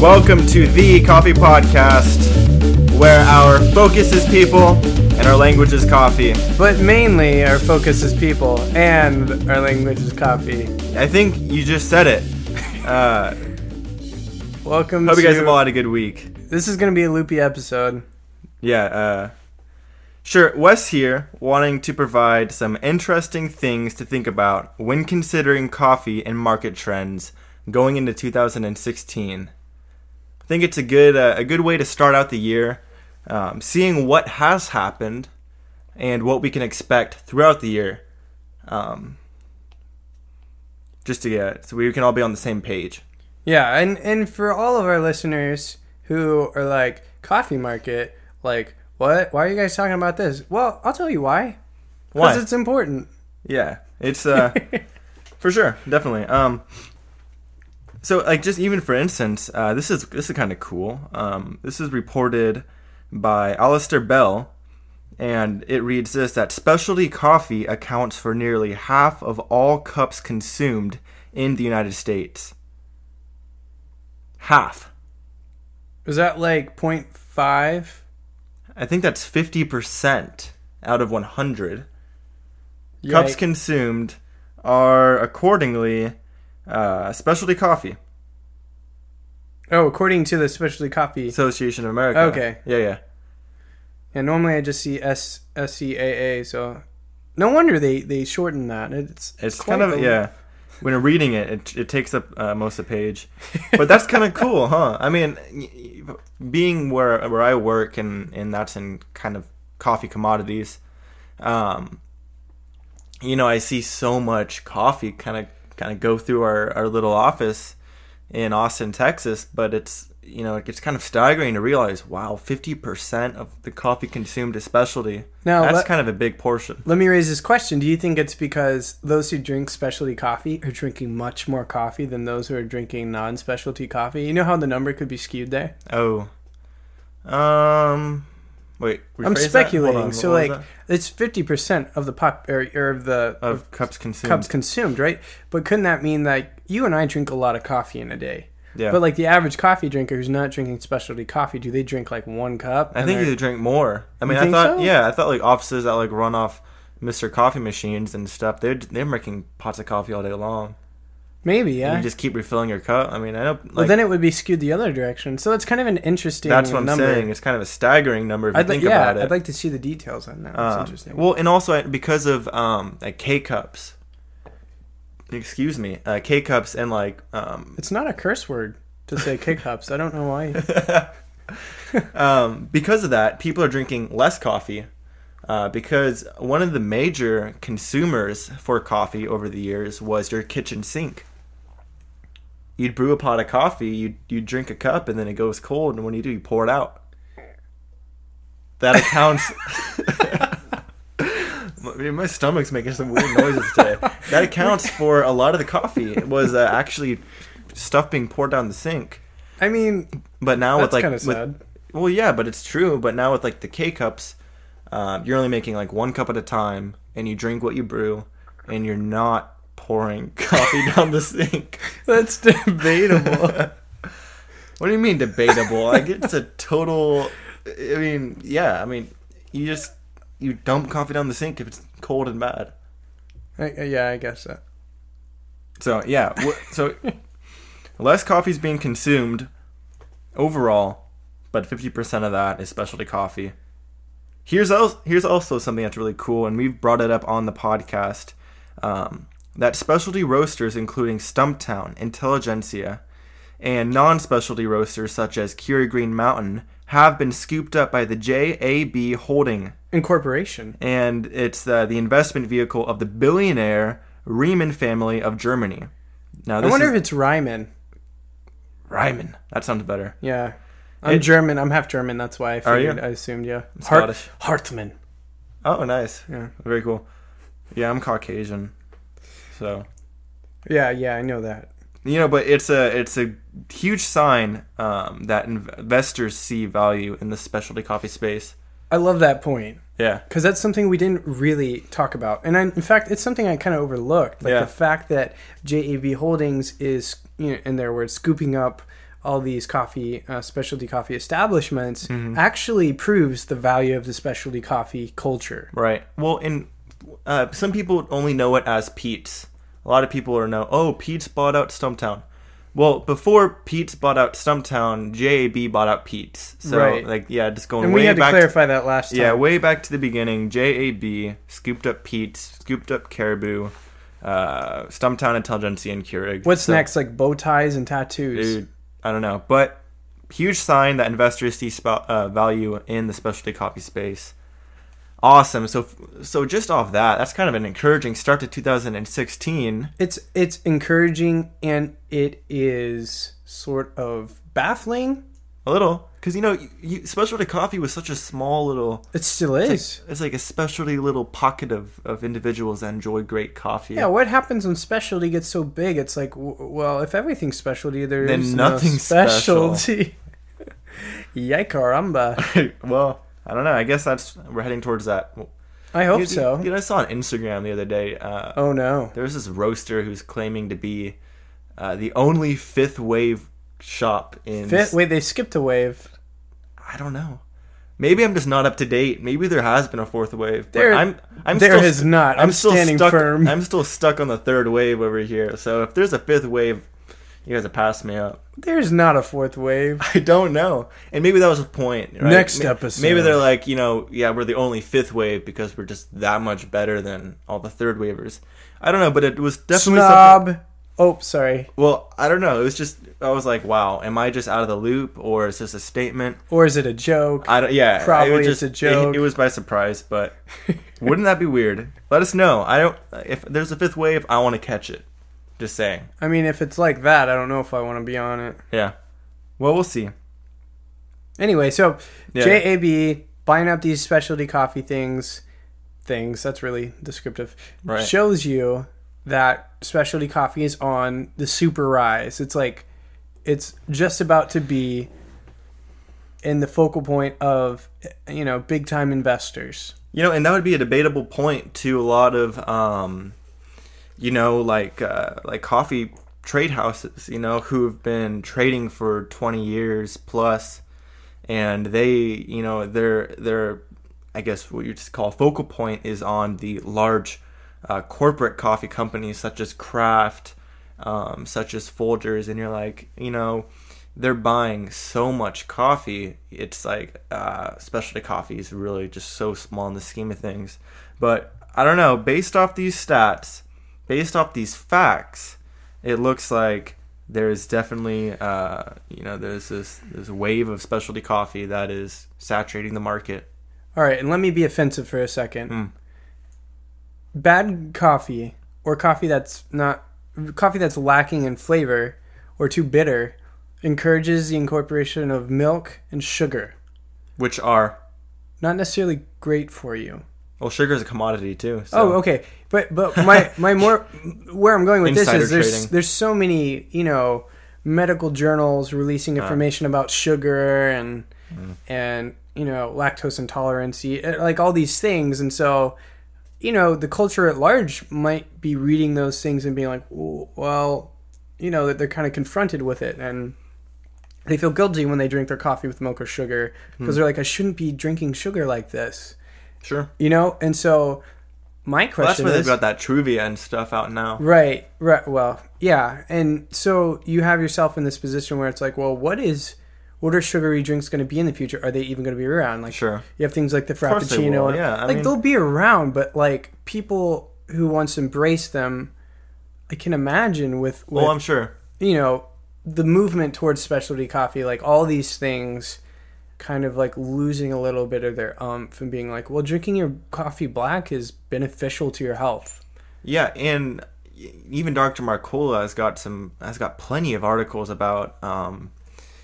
Welcome to the Coffee Podcast, where our focus is people and our language is coffee. But mainly, our focus is people, and our language is coffee. I think you just said it. Uh, Welcome to hope to. you guys have all had a good week. This is going to be a loopy episode. Yeah, uh, sure. Wes here, wanting to provide some interesting things to think about when considering coffee and market trends going into 2016. I think it's a good uh, a good way to start out the year, um, seeing what has happened and what we can expect throughout the year. Um, just to get so we can all be on the same page. Yeah, and, and for all of our listeners who are like, coffee market, like, what? Why are you guys talking about this? Well, I'll tell you why. Why? Because it's important. Yeah, it's uh, for sure, definitely. Um, so like just even for instance, uh, this is this is kind of cool. Um, this is reported by Alistair Bell, and it reads this: that specialty coffee accounts for nearly half of all cups consumed in the United States. Half. Is that like 0.5? I think that's fifty percent out of one hundred. Cups consumed are accordingly uh, specialty coffee. Oh, according to the Specialty Coffee. Association of America. Okay. Yeah, yeah. Yeah, normally I just see S S C A A, so no wonder they they shorten that. It's It's kind of a- yeah. When you're reading it, it, it takes up uh, most of the page, but that's kind of cool, huh? I mean, being where where I work and and that's in kind of coffee commodities, um, you know, I see so much coffee kind of kind of go through our our little office in Austin, Texas, but it's you know it gets kind of staggering to realize, wow, fifty percent of the coffee consumed is specialty. Now, that's let- kind of a big portion. Let me raise this question: Do you think it's because those who drink specialty coffee are drinking much more coffee than those who are drinking non-specialty coffee? You know how the number could be skewed there. Oh. Um. Wait. I'm rephrase that? Hold speculating. on, so, like, it's fifty percent of the pop or, or of the of cups consumed. cups consumed, right? But couldn't that mean like you and I drink a lot of coffee in a day? Yeah. But like the average coffee drinker who's not drinking specialty coffee, do they drink like one cup? I think you drink more. I mean, I thought. so? Yeah, I thought like offices that like run off Mr. Coffee machines and stuff. They're they're making pots of coffee all day long. maybe And yeah. you just keep refilling your cup. I mean, I know. Like, well, then it would be skewed the other direction. So it's kind of an interesting. that's what I'm number. saying. It's kind of a staggering number if you I'd like, think yeah, about it. I'd like to see the details on that. That's Um, interesting. Well, and also because of um like K cups. Excuse me, uh, K cups and like um it's not a curse word to say K cups. I don't know why. um, because of that, people are drinking less coffee. Uh, because one of the major consumers for coffee over the years was your kitchen sink. You'd brew a pot of coffee, you'd, you'd drink a cup, and then it goes cold, and when you do, you pour it out. That accounts. My- My stomach's making some weird noises today. That accounts for a lot of the coffee. It was uh, actually stuff being poured down the sink. I mean, But now that's with like with, sad. well, yeah, but it's true. But now with like the K cups, uh, you're only making like one cup at a time, and you drink what you brew, and you're not pouring coffee down the sink. That's debatable. What do you mean debatable? like it's a total. I mean, yeah. I mean, you just you dump coffee down the sink if it's cold and bad. I, yeah, I guess so. So yeah, so less coffee is being consumed overall, but fifty percent of that is specialty coffee. Here's also, here's also something that's really cool, and we've brought it up on the podcast. Um, that specialty roasters, including Stumptown, Intelligentsia, and non-specialty roasters such as Keurig Green Mountain, have been scooped up by the JAB Holding Incorporation. and it's uh, the investment vehicle of the billionaire Reimann family of Germany. Now, I wonder is if it's Ryman. Riemann. That sounds better. Yeah. I'm It- German. I'm half German. That's why I figured. I assumed, yeah. Scottish. Hartman. Oh, nice. Yeah. Very cool. Yeah, I'm Caucasian, so Yeah, yeah, I know that. you know, but it's a it's a huge sign um, that inv- investors see value in the specialty coffee space. I love that point Yeah. because that's something we didn't really talk about, and I, in fact, it's something I kind of overlooked. Like Yeah. the fact that JAB Holdings is, you know, in their words, scooping up all these coffee, uh, specialty coffee establishments, Mm-hmm. actually proves the value of the specialty coffee culture. Right. Well, and uh, some people only know it as Peet's. A lot of people are now, oh, Peet's bought out Stumptown. Well, before Peet's bought out Stumptown, JAB bought out Peet's. So, Right. like, yeah, just going And we had to clarify that last time. yeah, way back to the beginning. JAB scooped up Peet's, scooped up Caribou, uh, Stumptown Intelligentsia, and Keurig. What's So- next? Like bow ties and tattoos. Dude, I don't know, but huge sign that investors see sp- uh, value in the specialty coffee space. Awesome. So, so just off that, that's kind of an encouraging start to 2016. It's it's encouraging and it is sort of baffling. A little, because you know, you, you, specialty coffee was such a small little. It still It's is. like, it's like a specialty little pocket of, of individuals that enjoy great coffee. yeah, what happens when specialty gets so big? It's like, w- well, if everything's specialty, there is Then no nothing's special. specialty. Yay, caramba! well, I don't know. I guess that's we're heading towards that. I hope You- so. You know, I saw on Instagram the other day. Uh, Oh no! There's this roaster who's claiming to be uh, the only fifth wave shop in. Fit? Wait, they skipped a wave. I don't know. Maybe I'm just not up to date. Maybe there has been a fourth wave. But There- I'm. I'm there still, has not. I'm still standing stuck, firm. I'm still stuck on the third wave over here. So if there's a fifth wave, you guys have passed me up. There's not a fourth wave. I don't know. And maybe that was the point. Right? Next Ma- episode. Maybe they're like, you know, yeah, we're the only fifth wave because we're just that much better than all the third wavers. I don't know, but it was definitely something. Snob. Oh, sorry. Well, I don't know. It was just I was like, wow, am I just out of the loop or is this a statement? Or is it a joke? I don't. Yeah, Probably it was it's a joke. It, it was by surprise, but wouldn't that be weird? Let us know. I don't. If there's a fifth wave, I want to catch it. Just saying. I mean, if it's like that, I don't know if I want to be on it. Yeah. Well, we'll see. Anyway, so Yeah. JAB buying up these specialty coffee things, things that's really descriptive, Right. shows you that specialty coffee is on the super rise. It's like it's just about to be in the focal point of you know big time investors. You know, and that would be a debatable point to a lot of, um, you know, like uh, like coffee trade houses. You know, who have been trading for twenty years plus, and they, you know, their their, I guess what you just call focal point is on the large uh, corporate coffee companies such as Kraft, um, such as Folgers, and you're like, you know. They're buying so much coffee. It's like uh, specialty coffee is really just so small in the scheme of things. But I don't know. Based off these stats, based off these facts, it looks like there's definitely uh, you know there's this this wave of specialty coffee that is saturating the market. All right, and let me be offensive for a second. Mm. Bad coffee or coffee that's not coffee that's lacking in flavor or too bitter encourages the incorporation of milk and sugar. Which are Not necessarily great for you. Well, sugar is a commodity too. So. Oh, okay. But but my my more where I'm going with this is there's trading. there's so many, you know, medical journals releasing uh. information about sugar and Mm. and you know, lactose intolerance, uh, like all these things and so you know, the culture at large might be reading those things and being like, well, you know, that they're kind of confronted with it and they feel guilty when they drink their coffee with milk or sugar because hmm. they're like, I shouldn't be drinking sugar like this, Sure. you know. And so, my question Well, that's where is, they've got that Truvia and stuff out now. Right, right. Well, yeah, and so you have yourself in this position where it's like, well, what is, what are sugary drinks going to be in the future? Are they even going to be around? Like, Sure. you have things like the frappuccino. will, yeah, I like mean- they'll be around, but like people who once embraced them, I can imagine with, oh, with Well, I'm sure. you know the movement towards specialty coffee, like all these things. Kind of like losing a little bit of their umph and being like, well, drinking your coffee black is beneficial to your health. Yeah, and even Dr. Mercola has got some has got plenty of articles about um,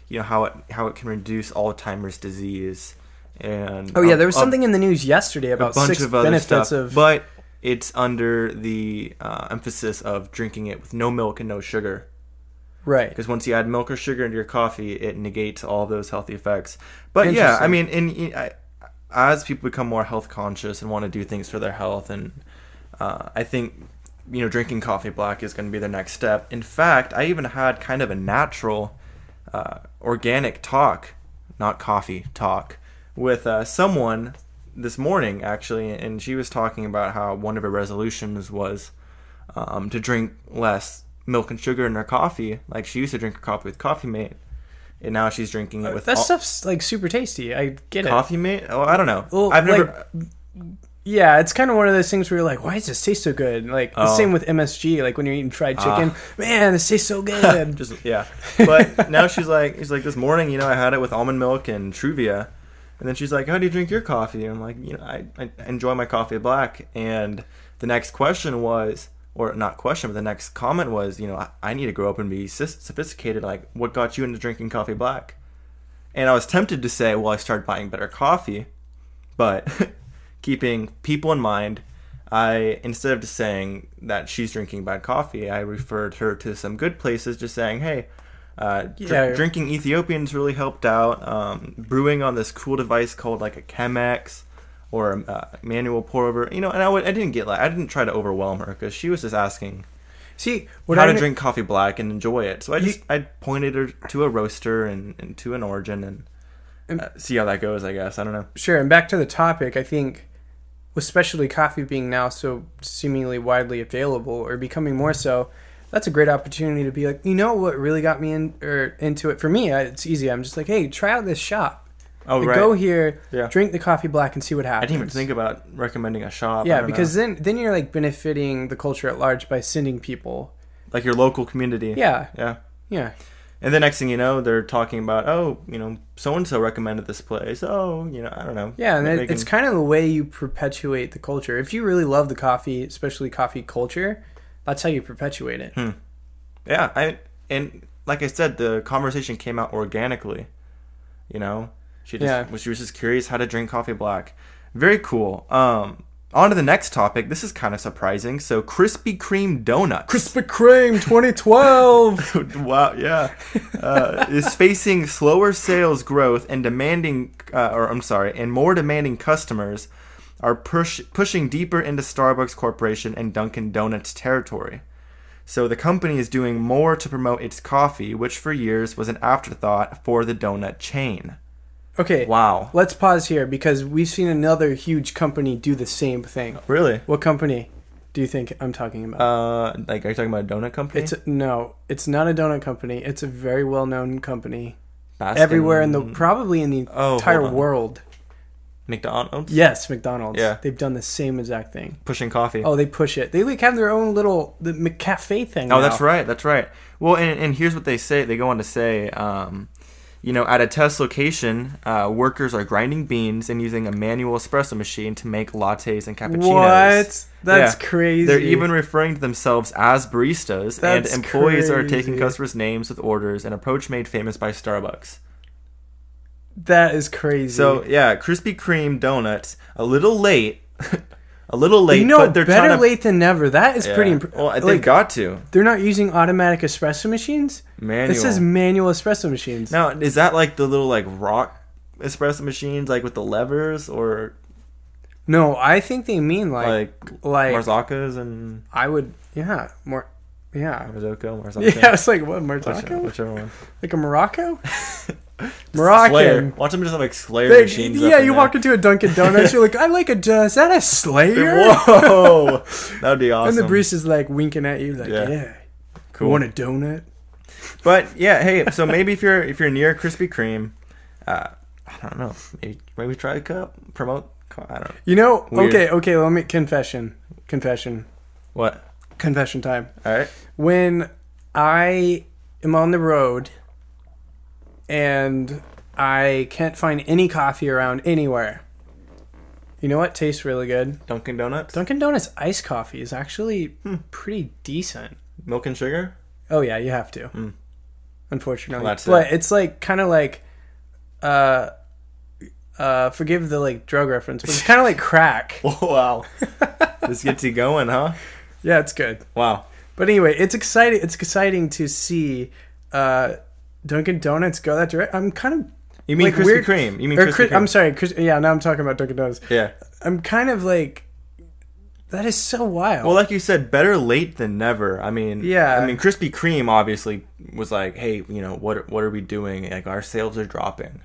you know how it how it can reduce Alzheimer's disease and Oh yeah, there was a- something in the news yesterday a about bunch six of other benefits stuff, of. but it's under the uh, emphasis of drinking it with no milk and no sugar. Right. Because once you add milk or sugar into your coffee, it negates all those healthy effects. But yeah, I mean, and I, as people become more health conscious and want to do things for their health, and uh, I think you know drinking coffee black is going to be the next step. In fact, I even had kind of a natural, uh, organic talk, not coffee talk, with uh, someone this morning actually, and she was talking about how one of her resolutions was um, to drink less milk and sugar in her coffee. Like she used to drink her coffee with Coffee Mate, and now she's drinking it with that all- stuff's like super tasty. I get it. Coffee Mate. Oh, I don't know. Well, I've never. Yeah, it's kind of one of those things where you're like, why does this taste so good? Like the Oh. same with MSG. Like when you're eating fried Ah. chicken, man, this tastes so good. just yeah. But now she's like, she's like, this morning, you know, I had it with almond milk and Truvia, and then she's like, how do you drink your coffee? And I'm like, you know, I, I enjoy my coffee black. And the next question was, or not question, but the next comment was, you know, I, I need to grow up and be sophisticated. Like, what got you into drinking coffee black? And I was tempted to say, well, I started buying better coffee, but keeping people in mind, I instead of just saying that she's drinking bad coffee, I referred her to some good places, just saying, hey, uh, dr- Yeah. drinking Ethiopians really helped out. Um, brewing on this cool device called like a Chemex or a uh, manual pour over, you know. And I would, I didn't get like I didn't try to overwhelm her because she was just asking See, what how I to drink coffee black and enjoy it. So I You- just I pointed her to a roaster and, and to an origin and. And- Uh, see how that goes, I guess. I don't know. Sure, and back to the topic, I think with specialty coffee being now so seemingly widely available or becoming more so, that's a great opportunity to be like, you know what really got me in or into it for me, I- it's easy. I'm just like, hey, try out this shop. Oh, Like, right. Go here, Yeah. drink the coffee black and see what happens. I didn't even think about recommending a shop. Yeah, because know. then then you're like benefiting the culture at large by sending people. like your local community. Yeah, Yeah. yeah. And the next thing you know, they're talking about, oh, you know, so and so recommended this place. Oh, you know, I don't know. Yeah, and it, it's kind of the way you perpetuate the culture. If you really love the coffee, especially coffee culture, that's how you perpetuate it. Hmm. yeah. I and like I said, the conversation came out organically. You know, she just Yeah. she was just curious how to drink coffee black. Very cool. Um, on to the next topic. This is kind of surprising. So, Krispy Kreme donuts. Krispy Kreme 2012. wow, yeah, uh, is facing slower sales growth and demanding, uh, or I'm sorry, and more demanding customers are push, pushing deeper into Starbucks Corporation and Dunkin' Donuts territory. So the company is doing more to promote its coffee, which for years was an afterthought for the donut chain. Okay, Wow, let's pause here because we've seen another huge company do the same thing. really? What company do you think I'm talking about? Uh, like, are you talking about a donut company? it's no, it's not a donut company. It's a very well-known company Baskin- everywhere in the probably in the Oh, entire world. McDonald's. Yes, McDonald's. Yeah. they've done the same exact thing. pushing coffee. Oh, they push it. They like have their own little the McCafe thing. Oh, now. that's right. That's right. Well, and, and here's what they say. They go on to say, um, you know, at a test location, uh, workers are grinding beans and using a manual espresso machine to make lattes and cappuccinos. What? That's Yeah. crazy. They're even referring to themselves as baristas, That's and employees are taking customers' names with orders, an approach made famous by Starbucks. that is crazy. So yeah, Krispy Kreme donuts, a little late, a little late, you know, but they're better to. late than never. That is Yeah. pretty. Imp- well, they've like, got to they're not using automatic espresso machines. manual. It says manual espresso machines. Now, is that like the little like rock espresso machines, like with the levers, or No, I think they mean like like, like, Marzakas and I would yeah more yeah Marzocco, Marzocco? yeah. It's like what Whichever, whichever one. Like a Morocco? Slayer. Moroccan. Watch them just have like Slayer They- machines. yeah, you walk into a Dunkin' Donuts, you're like, I like a. Uh, is that a Slayer? Whoa, that would be awesome. And the barista's like winking at you, like, Yeah. yeah, cool. you want a donut? But yeah, hey, so maybe if you're if you're near Krispy Kreme, uh, I don't know, maybe maybe try a cup, promote. I don't know You know, Weird. okay, okay. Let me confession, confession, what. confession time. All right. when I am on the road and I can't find any coffee around anywhere. You know what tastes really good? Dunkin' Donuts, Dunkin' Donuts iced coffee is actually Hmm. pretty decent. milk and sugar. Oh yeah, you have to. Mm. Unfortunately, Well, that's but it. it's like kind of like, uh, uh, forgive the like drug reference, but it's kind of like crack. wow, this gets you going, huh? Yeah, it's good. Wow. But anyway, it's exciting. It's exciting to see uh, Dunkin' Donuts go that direct. I'm kind of You mean like Krispy weird- Kreme? You mean or Krispy Kreme? I'm sorry, Chris, yeah. Now I'm talking about Dunkin' Donuts. yeah. I'm kind of like, that is so wild. Well, like you said, better late than never. I mean, Yeah. I mean, Krispy Kreme obviously was like, hey, you know, what what are we doing? Like our sales are dropping.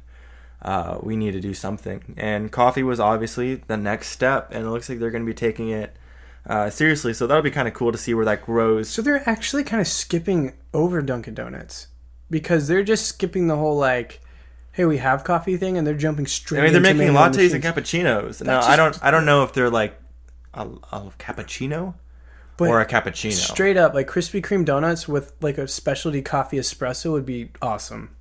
Uh, we need to do something. And coffee was obviously the next step, and it looks like they're going to be taking it uh, seriously. So that'll be kind of cool to see where that grows. so they're actually kind of skipping over Dunkin' Donuts because they're just skipping the whole like, hey, we have coffee thing, and they're jumping straight. I mean, they're making lattes and machines. cappuccinos. Now, I don't, I don't know if they're like a, a cappuccino But or a cappuccino. Straight up, like Krispy Kreme donuts with like a specialty coffee espresso would be awesome.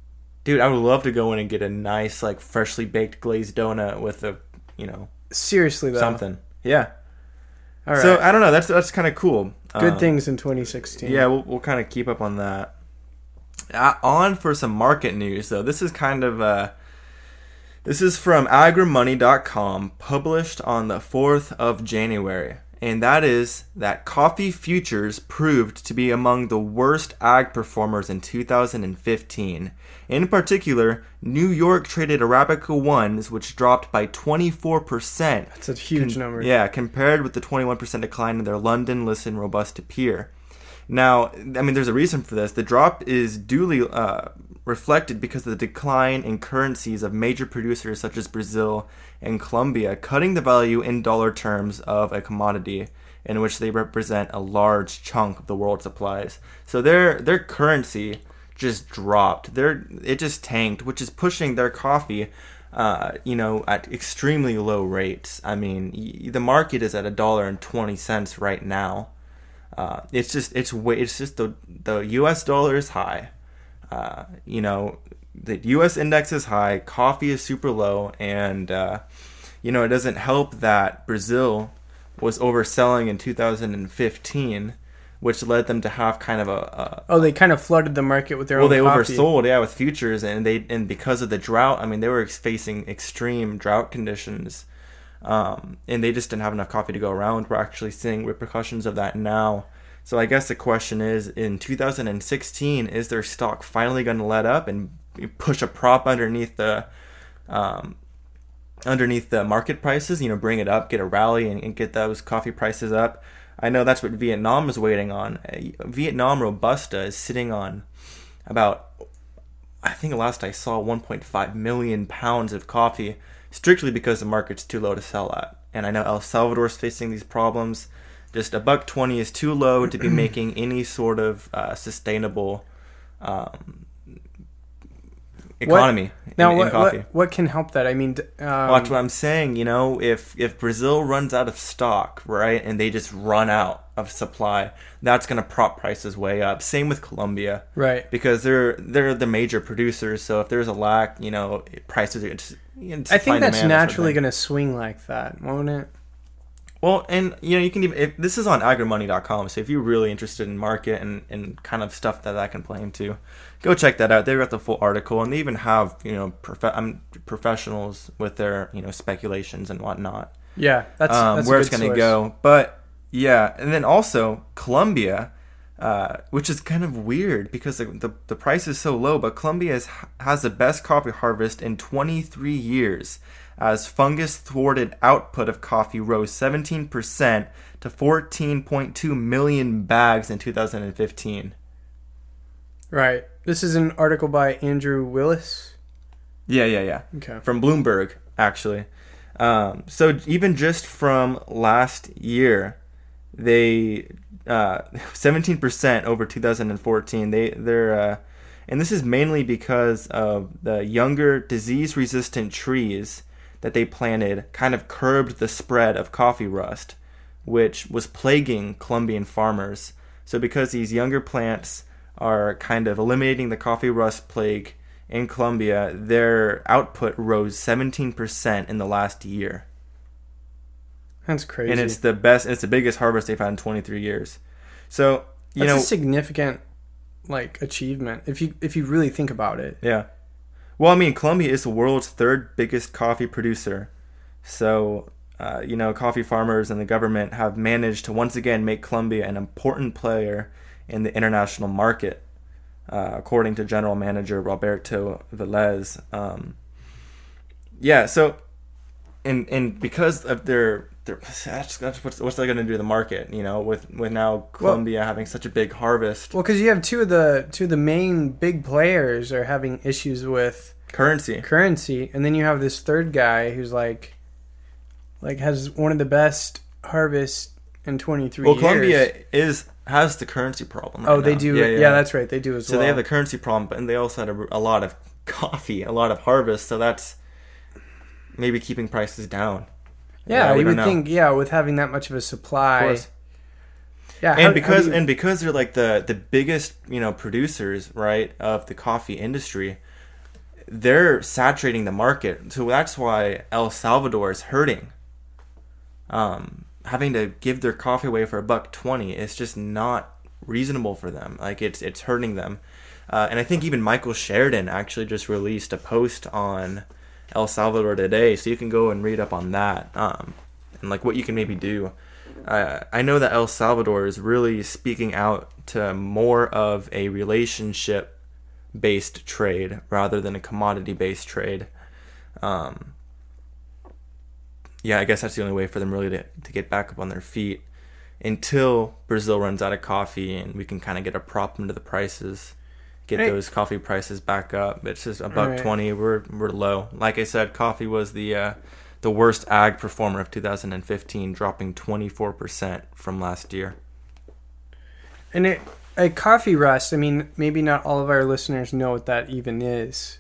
Dude, I would love to go in and get a nice, like, freshly baked glazed donut with a, you know, Seriously though, something. Yeah. All right, So I don't know. That's that's kind of cool. good Um, things in 2016. Yeah, we'll we'll kind of keep up on that. Uh, on for some market news though. This is kind of uh this is from agrimoney.com, published on the 4th of January. And that is that coffee futures proved to be among the worst ag performers in 2015. In particular, New York traded Arabica 1s which dropped by 24%. That's a huge Con- number. Yeah, compared with the 21% decline in their London listed Robusta peer. Now, I mean, there's a reason for this. The drop is duly uh, reflected because of the decline in currencies of major producers such as Brazil and Colombia, cutting the value in dollar terms of a commodity in which they represent a large chunk of the world supplies. So their their currency just dropped. Their it just tanked, which is pushing their coffee uh, you know, at extremely low rates. I mean, y- the market is at a dollar and twenty cents right now. Uh, it's just it's way it's just the the U.S. dollar is high. Uh, you know, the U.S. index is high. Coffee is super low, and uh, you know it doesn't help that Brazil was overselling in 2015, which led them to have kind of a, a Oh, they kind of flooded the market with their well, they coffee. oversold, yeah, with futures, and they and because of the drought, I mean, they were facing extreme drought conditions, um, and they just didn't have enough coffee to go around. We're actually seeing repercussions of that now. So I guess the question is, in 2016, is their stock finally going to let up and push a prop underneath the um, underneath the market prices? You know, bring it up, get a rally, and, and get those coffee prices up. I know that's what Vietnam is waiting on. Vietnam Robusta is sitting on about I think last I saw 1.5 million pounds of coffee strictly because the market's too low to sell at. And I know El Salvador's facing these problems. Just a buck 20 is too low to be making any sort of uh, sustainable um, economy Now, in, in what, coffee. what what can help that? I mean, um, Well, that's what I'm saying. You know, if if Brazil runs out of stock, right, and they just run out of supply, that's going to prop prices way up. Same with Colombia, right. because they're they're the major producers. So if there's a lack, you know, prices are. Just, you know, I think that's naturally going to swing like that, won't it? well, and you know, you can even if, this is on agrimoney.com. So if you're really interested in market and, and kind of stuff that that can play into, go check that out. They've got the full article, and they even have you know prof- um, professionals with their you know speculations and whatnot. Yeah, that's, um, that's where it's going to go. But yeah, and then also Colombia, uh, which is kind of weird because the, the the price is so low. But Colombia is, has the best coffee harvest in 23 years, as fungus thwarted output of coffee rose 17 percent to 14.2 million bags in 2015. Right. This is an article by Andrew Willis. Yeah, yeah, yeah. Okay. from Bloomberg, actually. Um, so even just from last year, they uh, 17% over 2014. They they're uh, and this is mainly because of the younger disease-resistant trees that they planted kind of curbed the spread of coffee rust, which was plaguing Colombian farmers. So because these younger plants are kind of eliminating the coffee rust plague in Colombia, their output rose 17% in the last year. That's crazy. And it's the best, it's the biggest harvest they've had in 23 years. So, you That's know, a significant like achievement if you if you really think about it. yeah. Well, I mean, Colombia is the world's third biggest coffee producer. So, uh, you know, coffee farmers and the government have managed to once again make Colombia an important player in the international market, uh, according to General Manager Roberto Velez. Um, yeah, so and and because of their their that's, that's what's what's that going to do to the market? You know, with with now Colombia having such a big harvest, Well, because you have two of the two of the main big players are having issues with currency. currency, and then you have this third guy who's like, like has one of the best harvests in twenty three Well, years. Colombia is has the currency problem. right oh, they now. do. Yeah, that's right. They do as so well. So they have the currency problem, but and they also had a, a lot of coffee, a lot of harvest. So that's maybe keeping prices down. Yeah, we you would know. think. Yeah, with having that much of a supply. course. Yeah, how- and because you- and because they're like the the biggest you know producers right of the coffee industry they're saturating the market so that's why el salvador is hurting um having to give their coffee away for a buck 20 is just not reasonable for them like it's it's hurting them uh, and i think even michael sheridan actually just released a post on el salvador today so you can go and read up on that um and like what you can maybe do uh, I know that El Salvador is really speaking out to more of a relationship based trade rather than a commodity based trade. Um, yeah, I guess that's the only way for them really to, to get back up on their feet until Brazil runs out of coffee and we can kind of get a prop into the prices, get Hey. those coffee prices back up. It's just a buck Right. twenty. We're we're low. Like I said, coffee was the uh, the worst ag performer of 2015, dropping 24% from last year. and it, a coffee rust. I mean, maybe not all of our listeners know what that even is.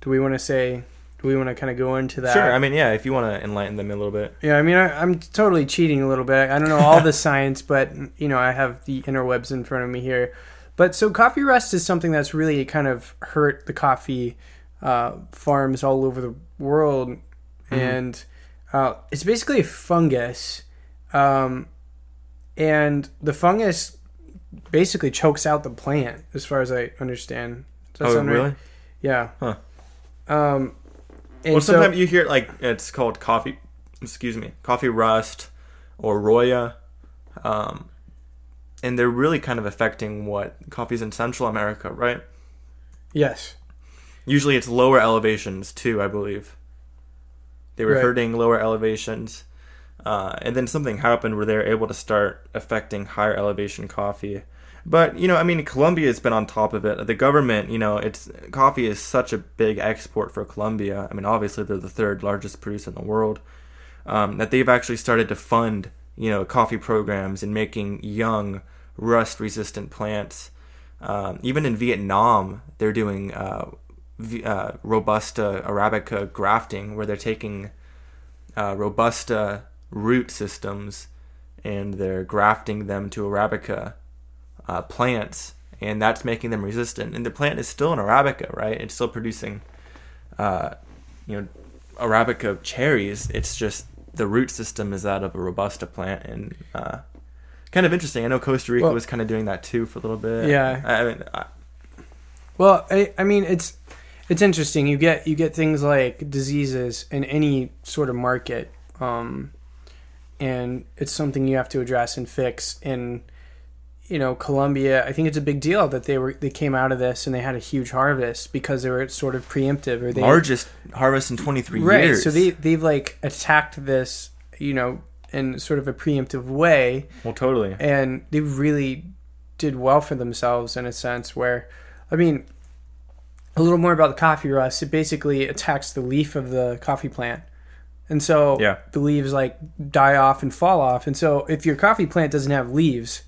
Do we want to say? Do we want to kind of go into that? Sure. I mean, yeah, if you want to enlighten them a little bit. Yeah, I mean, I, I'm totally cheating a little bit. I don't know all the science, but you know, I have the interwebs in front of me here. But so, coffee rust is something that's really kind of hurt the coffee uh, farms all over the world, and uh, it's basically a fungus, um, and the fungus basically chokes out the plant, as far as I understand. Does that oh, sound right? really? Yeah. Huh. Um, and Well, so- sometimes you hear like it's called coffee. Excuse me, coffee rust or roya, um, and they're really kind of affecting what coffees in Central America, right? yes. Usually, it's lower elevations too. I believe they were Right. hurting lower elevations, uh, and then something happened where they were able to start affecting higher elevation coffee. But you know, I mean, Colombia has been on top of it. The government, you know, it's coffee is such a big export for Colombia. I mean, obviously they're the third largest producer in the world. Um, that they've actually started to fund, you know, coffee programs and making young rust-resistant plants. Um, even in Vietnam, they're doing uh, uh, robusta arabica grafting, where they're taking uh, robusta root systems and they're grafting them to arabica uh, plants, and that's making them resistant. And the plant is still an arabica, right? It's still producing, uh, you know, arabica cherries. It's just the root system is that of a robusta plant, and uh, kind of interesting. I know Costa Rica Well- was kind of doing that too for a little bit. Yeah. I, I mean, I, Well, I, I mean, it's it's interesting. You get you get things like diseases in any sort of market, um, and it's something you have to address and fix. And you know, Colombia, I think it's a big deal that they were they came out of this and they had a huge harvest because they were sort of preemptive or they largest harvest in 23 right. years. So they they've like attacked this, you know, in sort of a preemptive way well, totally. and they really did well for themselves in a sense where i mean a little more about the coffee rust it basically attacks the leaf of the coffee plant and so Yeah. the leaves like die off and fall off and so if your coffee plant doesn't have leaves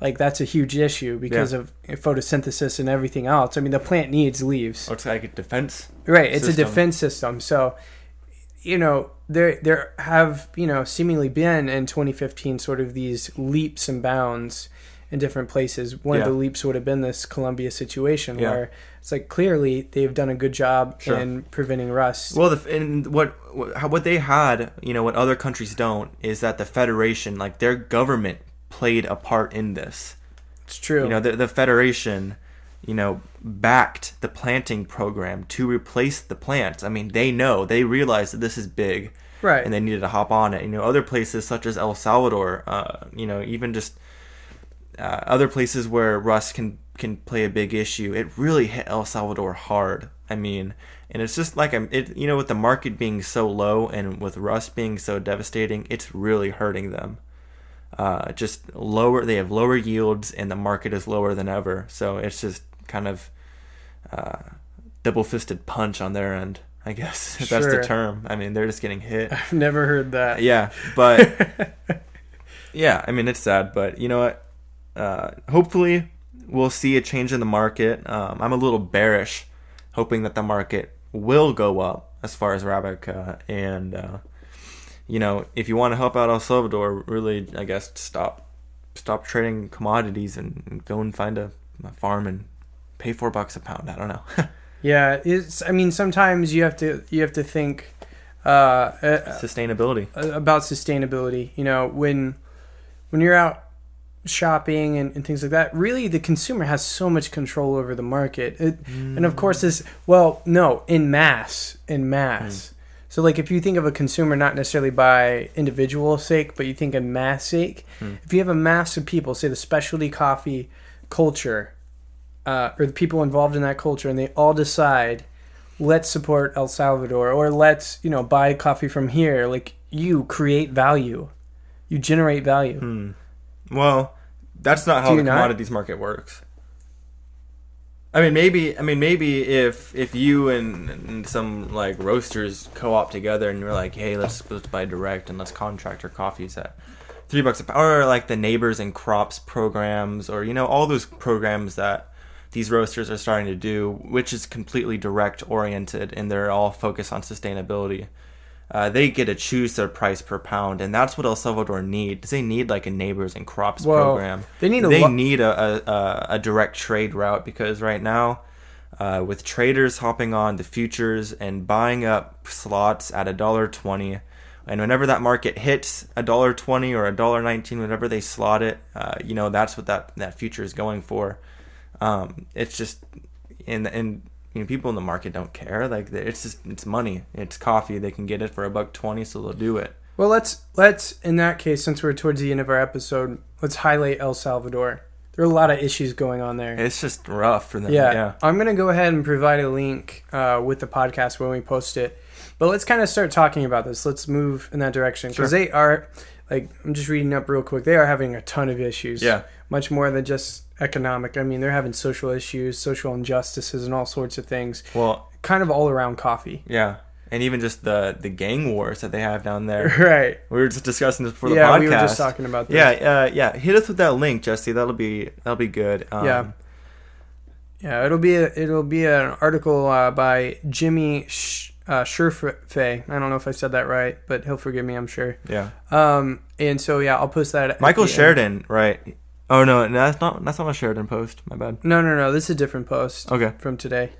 like that's a huge issue because Yeah. of photosynthesis and everything else i mean the plant needs leaves Oh, it's like a defense. Right, it's system. a defense system. So, you know, there there have you know seemingly been in 2015 sort of these leaps and bounds in different places. One Yeah. of the leaps would have been this Colombia situation Yeah. where it's like clearly they've done a good job Sure. in preventing rust. Well, the, and what what what they had, you know, what other countries don't, is that the federation, like their government, played a part in this. it's true. You know, the the federation, you know, backed the planting program to replace the plants. I mean, they know, they realize that this is big, right. and they needed to hop on it. You know, other places such as El Salvador, uh, you know, even just uh, other places where rust can can play a big issue. It really hit El Salvador hard. I mean, and it's just like I'm. It you know with the market being so low and with rust being so devastating, it's really hurting them. Uh, just lower. They have lower yields, and the market is lower than ever. So it's just kind of uh, double fisted punch on their end. I guess if that's the term. I mean, they're just getting hit. I've never heard that. Yeah, but yeah, I mean it's sad, but you know what? Uh, hopefully, we'll see a change in the market. Um, I'm a little bearish, hoping that the market will go up as far as Arabica, and uh, you know, if you want to help out El Salvador, really, I guess stop stop trading commodities and, and go and find a, a farm and pay four bucks a pound. I don't know. Yeah, it's. I mean, sometimes you have to you have to think uh, uh, Sustainability. about sustainability. You know, when when you're out shopping and, and things like that, really the consumer has so much control over the market. It, And of course, this well, no, in mass, in mass. So, like, if you think of a consumer not necessarily by individual sake, but you think in mass sake, if you have a mass of people, say the specialty coffee culture, uh, or the people involved in that culture, and they all decide, let's support El Salvador, or let's you know buy coffee from here. Like, you create value, you generate value. Hmm. Well, that's not how the not? commodities market works. I mean, maybe. I mean, maybe if if you and, and some like roasters co-op together and you're like, hey, let's let's buy direct and let's contract our coffees at three bucks a pound, or like the neighbors and crops programs, or you know all those programs that these roasters are starting to do, which is completely direct oriented and they're all focused on sustainability. Uh, they get to choose their price per pound, and that's what El Salvador needs. They need like a neighbors and crops Well, program. they need a they lo- need a, a, a, direct trade route because right now, uh, with traders hopping on the futures and buying up slots at a dollar twenty, and whenever that market hits a dollar twenty or a dollar nineteen, whenever they slot it, uh, you know that's what that that future is going for. Um, it's just and and you know people in the market don't care. Like it's just it's money. It's coffee. They can get it for a buck twenty, so they'll do it. Well, let's let's in that case, since we're towards the end of our episode, let's highlight El Salvador. There are a lot of issues going on there. It's just rough for them. Yeah, Yeah. I'm gonna go ahead and provide a link uh, with the podcast when we post it. But let's kind of start talking about this. Let's move in that direction because Sure. they are, like, I'm just reading up real quick. They are having a ton of issues. Yeah. Much more than just economic. I mean, they're having social issues, social injustices, and all sorts of things. Well, Kind of all around coffee. yeah, and even just the the gang wars that they have down there. Right. we were just discussing this before the podcast. yeah, we were just talking about this. Yeah, uh, yeah. Hit us with that link, Jesse. That'll be that'll be good. Um, Yeah. Yeah, it'll be a, it'll be an article uh, by Jimmy Sh- uh, Sherfay. I don't know if I said that right, but he'll forgive me. I'm sure. yeah. Um, and so yeah, I'll post that. at Michael the end. Sheridan, right? Oh no, no, that's not that's not a Sheridan post. My bad. No, no, no. This is a different post Okay. from today.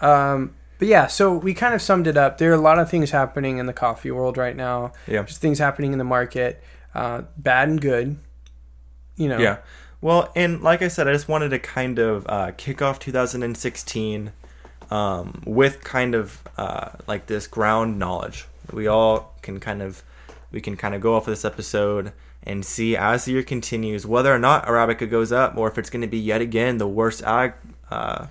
Um, but yeah, so we kind of summed it up. There are a lot of things happening in the coffee world right now. Yeah. Just things happening in the market, uh, bad and good. You know. Yeah. Well, and like I said, I just wanted to kind of uh, kick off 2016 um, with kind of uh, like this ground knowledge. We all can kind of we can kind of go off of this episode and see as the year continues whether or not Arabica goes up or if it's going to be yet again the worst ag uh,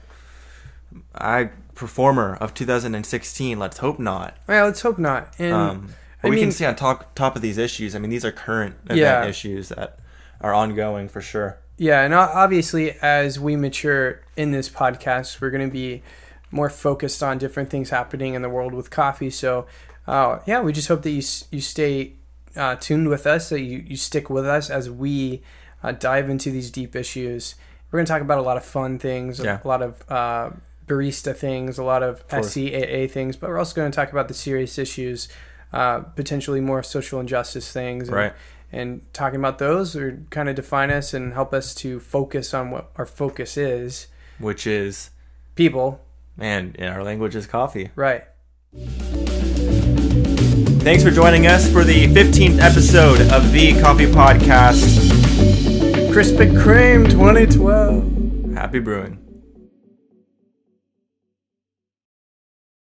ag performer of 2016. Let's hope not. Yeah, let's hope not. And Um, I we mean- can see on top top of these issues. I mean, these are current event Yeah. issues that are ongoing for sure. Yeah, and obviously, as we mature in this podcast, we're going to be more focused on different things happening in the world with coffee. So, uh, yeah, we just hope that you you stay uh, tuned with us, that you, you stick with us as we uh, dive into these deep issues. We're going to talk about a lot of fun things, Yeah. a lot of uh, barista things, a lot of course. SCAA things, but we're also going to talk about the serious issues, uh, potentially more social injustice things. And, Right. and talking about those or kind of define us and help us to focus on what our focus is which is people And in our language is coffee right thanks for joining us for the 15th episode of the coffee podcast. Krispy Kreme 2012 happy brewing